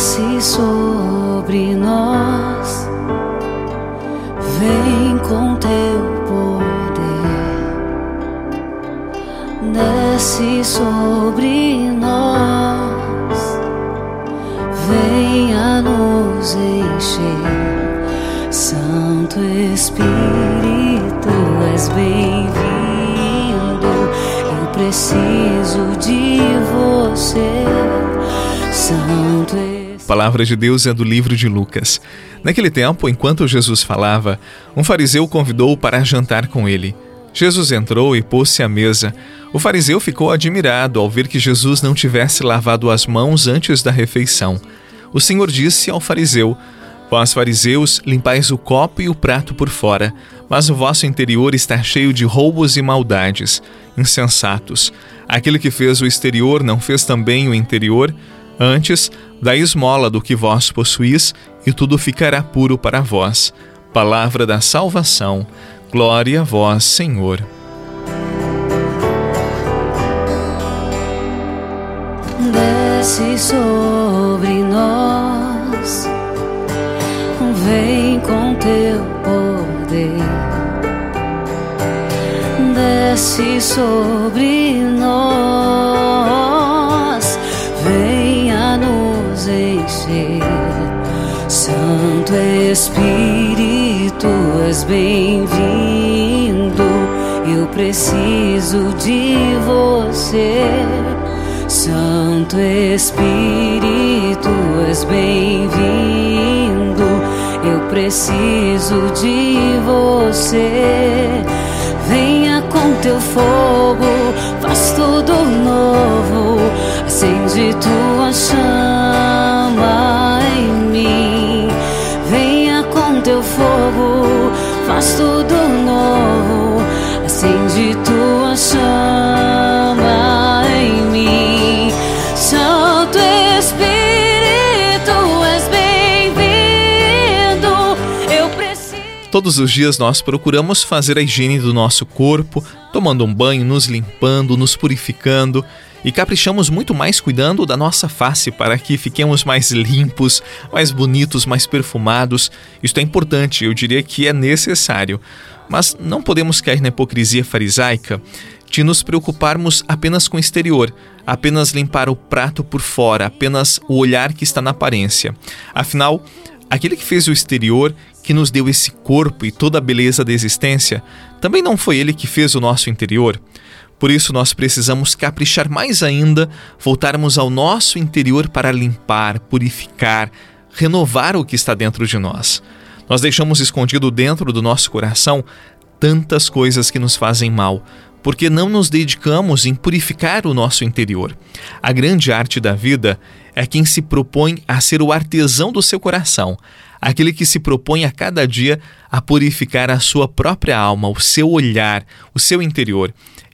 desce sobre nós, vem com teu poder, desce sobre nós, venha nos encher, Santo Espírito, és bem-vindo, eu preciso de você. Palavra de Deus é do livro de Lucas. Naquele tempo, enquanto Jesus falava, um fariseu convidou-o para jantar com ele. Jesus entrou e pôs-se à mesa. O fariseu ficou admirado ao ver que Jesus não tivesse lavado as mãos antes da refeição. O Senhor disse ao fariseu: Vós, fariseus, limpais o copo e o prato por fora, mas o vosso interior está cheio de roubos e maldades. Insensatos! Aquele que fez o exterior não fez também o interior? Antes, da esmola do que vós possuís, e tudo ficará puro para vós. Palavra da salvação. Glória a vós, Senhor. Desce sobre nós, vem com teu poder. Desce sobre preciso de você. Santo Espírito, és bem-vindo. Eu preciso de você. Venha com teu fogo, faz tudo novo. Acende tua chama Todos os dias nós procuramos fazer a higiene do nosso corpo, tomando um banho, nos limpando, nos purificando e caprichamos muito mais cuidando da nossa face para que fiquemos mais limpos, mais bonitos, mais perfumados. Isto é importante, eu diria que é necessário. Mas não podemos cair na hipocrisia farisaica de nos preocuparmos apenas com o exterior, apenas limpar o prato por fora, apenas o olhar que está na aparência. Afinal, aquele que fez o exterior, que nos deu esse corpo e toda a beleza da existência, também não foi ele que fez o nosso interior. Por isso, nós precisamos caprichar mais ainda, voltarmos ao nosso interior para limpar, purificar, renovar o que está dentro de nós. Nós deixamos escondido dentro do nosso coração tantas coisas que nos fazem mal, porque não nos dedicamos em purificar o nosso interior. A grande arte da vida é quem se propõe a ser o artesão do seu coração, aquele que se propõe a cada dia a purificar a sua própria alma, o seu olhar, o seu interior.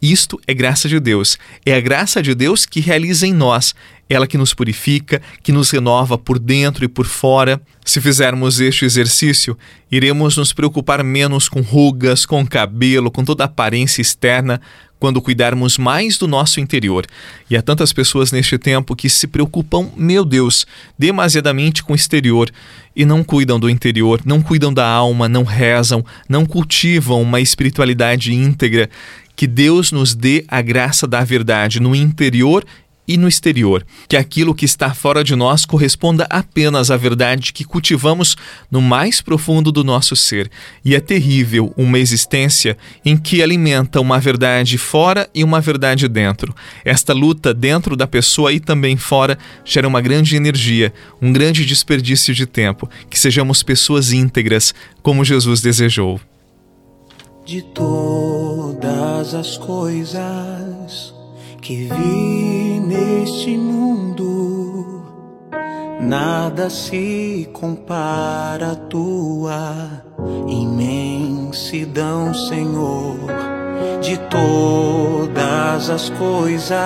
Isto é graça de Deus. É a graça de Deus que realiza em nós, ela que nos purifica, que nos renova por dentro e por fora. Se fizermos este exercício, iremos nos preocupar menos com rugas, com cabelo, com toda a aparência externa, quando cuidarmos mais do nosso interior. E há tantas pessoas neste tempo que se preocupam, meu Deus, demasiadamente com o exterior e não cuidam do interior, não cuidam da alma, não rezam, não cultivam uma espiritualidade íntegra que Deus nos dê a graça da verdade no interior e no exterior, que aquilo que está fora de nós corresponda apenas à verdade que cultivamos no mais profundo do nosso ser. E é terrível uma existência em que alimenta uma verdade fora e uma verdade dentro. Esta luta dentro da pessoa e também fora gera uma grande energia, um grande desperdício de tempo. Que sejamos pessoas íntegras, como Jesus desejou de todas as coisas que vi neste mundo, nada se compara à tua imensidão, Senhor. De todas as coisas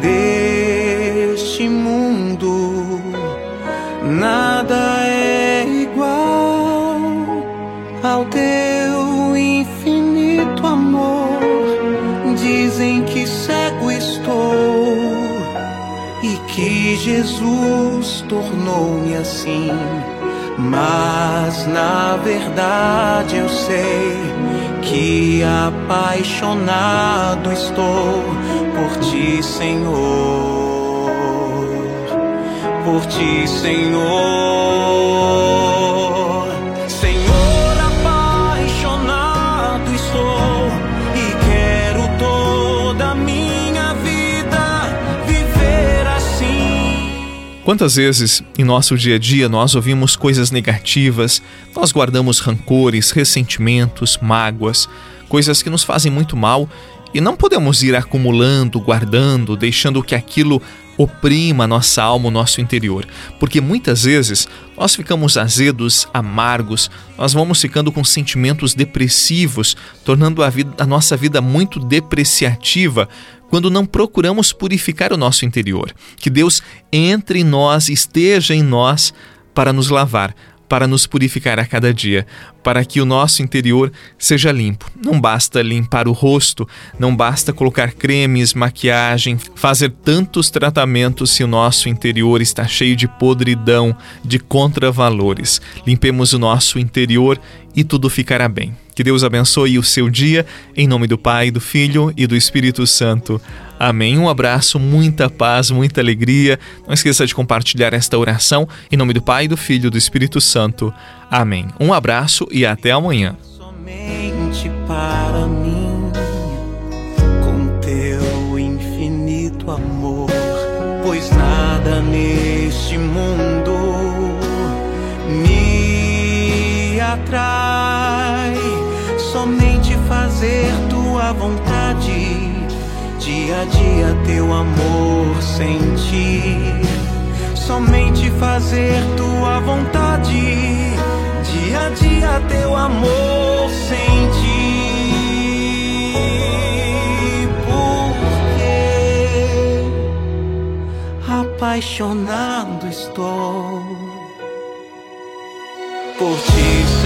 deste mundo, nada é igual ao teu que Jesus tornou-me assim. Mas na verdade eu sei que apaixonado estou por ti, Senhor. Por ti, Senhor. Quantas vezes em nosso dia a dia nós ouvimos coisas negativas, nós guardamos rancores, ressentimentos, mágoas, coisas que nos fazem muito mal e não podemos ir acumulando, guardando, deixando que aquilo oprima nossa alma, o nosso interior. Porque muitas vezes nós ficamos azedos, amargos, nós vamos ficando com sentimentos depressivos, tornando a, vida, a nossa vida muito depreciativa, quando não procuramos purificar o nosso interior. Que Deus entre em nós, esteja em nós para nos lavar, para nos purificar a cada dia, para que o nosso interior seja limpo. Não basta limpar o rosto, não basta colocar cremes, maquiagem, fazer tantos tratamentos se o nosso interior está cheio de podridão, de contravalores. Limpemos o nosso interior e tudo ficará bem. Que Deus abençoe o seu dia, em nome do Pai, do Filho e do Espírito Santo. Amém. Um abraço, muita paz, muita alegria. Não esqueça de compartilhar esta oração em nome do Pai, do Filho e do Espírito Santo. Amém. Um abraço e até amanhã. Somente para mim, com teu infinito amor, pois nada neste mundo me atrai, somente fazer tua vontade dia a dia teu amor sentir, somente fazer tua vontade, dia a dia teu amor sentir, porque apaixonado estou por ti,